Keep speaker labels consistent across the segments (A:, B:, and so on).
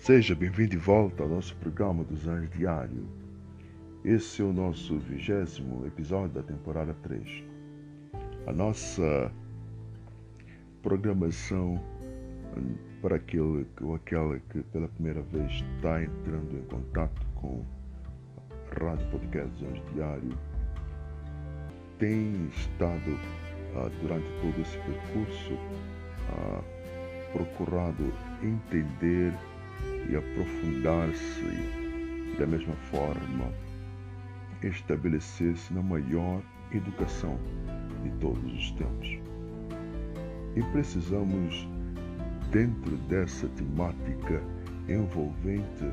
A: Seja bem-vindo de volta ao nosso programa dos Anjos Diário. Esse é o nosso vigésimo episódio da temporada 3. A nossa programação para aquele ou aquela que pela primeira vez está entrando em contato com a Rádio Podcast dos Anjos Diário tem estado ah, durante todo esse percurso ah, procurado entender e aprofundar-se da mesma forma, estabelecer-se na maior educação de todos os tempos. E precisamos, dentro dessa temática envolvente,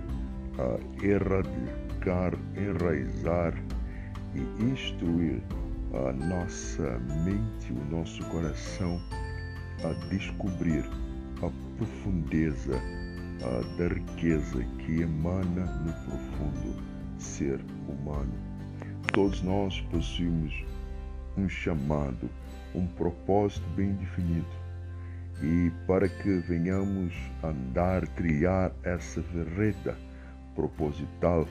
A: a erradicar, enraizar e instruir a nossa mente, o nosso coração a descobrir a profundeza da riqueza que emana no profundo ser humano. Todos nós possuímos um chamado, um propósito bem definido. E para que venhamos andar, trilhar essa vereda proposital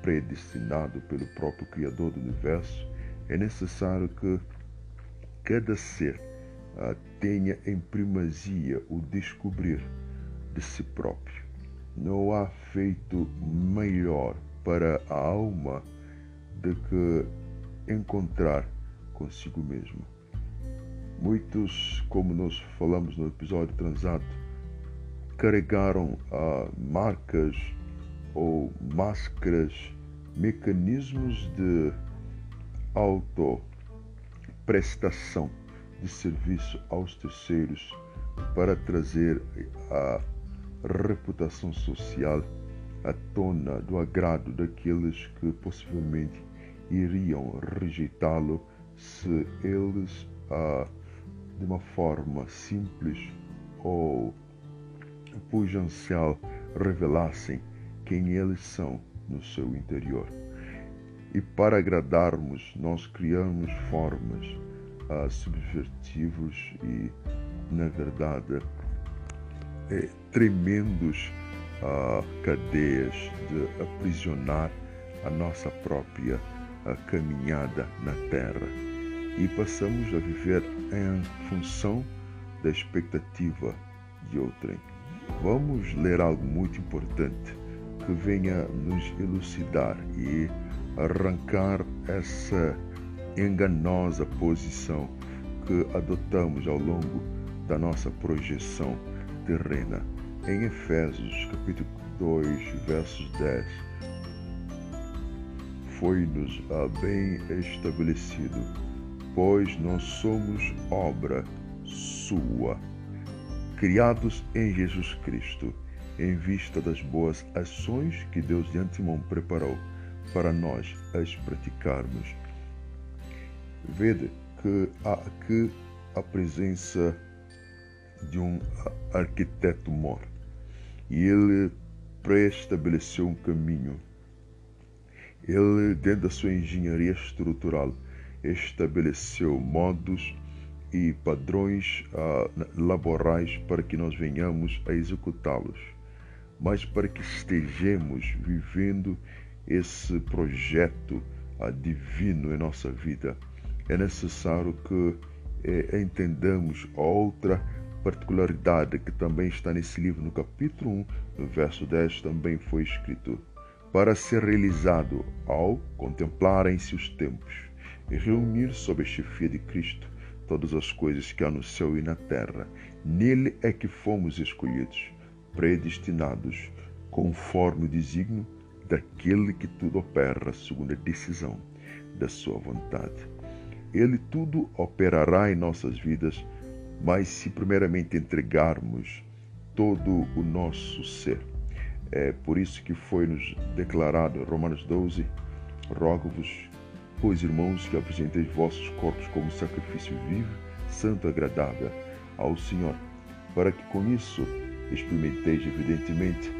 A: predestinado pelo próprio Criador do Universo, é necessário que cada ser uh, tenha em primazia o descobrir de si próprio. Não há feito melhor para a alma do que encontrar consigo mesmo. Muitos, como nós falamos no episódio transado, carregaram ah, marcas ou máscaras, mecanismos de autoprestação de serviço aos terceiros para trazer a reputação social à tona do agrado daqueles que possivelmente iriam rejeitá-lo se eles, ah, de uma forma simples ou pujancial, revelassem quem eles são no seu interior. E para agradarmos, nós criamos formas ah, e, na verdade, é, tremendos ah, cadeias de aprisionar a nossa própria ah, caminhada na Terra e passamos a viver em função da expectativa de outrem. Vamos ler algo muito importante que venha nos elucidar e arrancar essa enganosa posição que adotamos ao longo da nossa projeção terrena. Em Efésios, capítulo 2, versos 10, foi-nos bem estabelecido, pois nós somos obra sua, criados em Jesus Cristo, em vista das boas ações que Deus de antemão preparou para nós as praticarmos. Vede que há aqui a presença de um arquiteto mor e ele pré-estabeleceu um caminho. Ele, dentro da sua engenharia estrutural, estabeleceu modos e padrões uh, laborais para que nós venhamos a executá-los, mas para que estejamos vivendo esse projeto uh, divino em nossa vida, é necessário que eh, entendamos outra particularidade que também está nesse livro, no capítulo 1, no verso 10, também foi escrito: para ser realizado ao contemplarem-se os tempos e reunir sob a chefia de Cristo todas as coisas que há no céu e na terra. Nele é que fomos escolhidos, predestinados, conforme o desígnio daquele que tudo opera segundo a decisão da sua vontade. Ele tudo operará em nossas vidas mas se primeiramente entregarmos todo o nosso ser. É por isso que foi-nos declarado, Romanos 12, rogo-vos, pois irmãos, que apresenteis vossos corpos como sacrifício vivo, santo agradável ao Senhor, para que com isso experimenteis evidentemente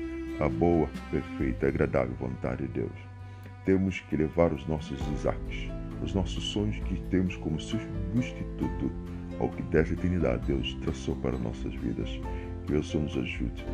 A: a boa, perfeita agradável vontade de Deus. Temos que levar os nossos Isaques, os nossos sonhos que temos como substituto ao que dessa eternidade Deus traçou para nossas vidas. Que Senhor nos ajude.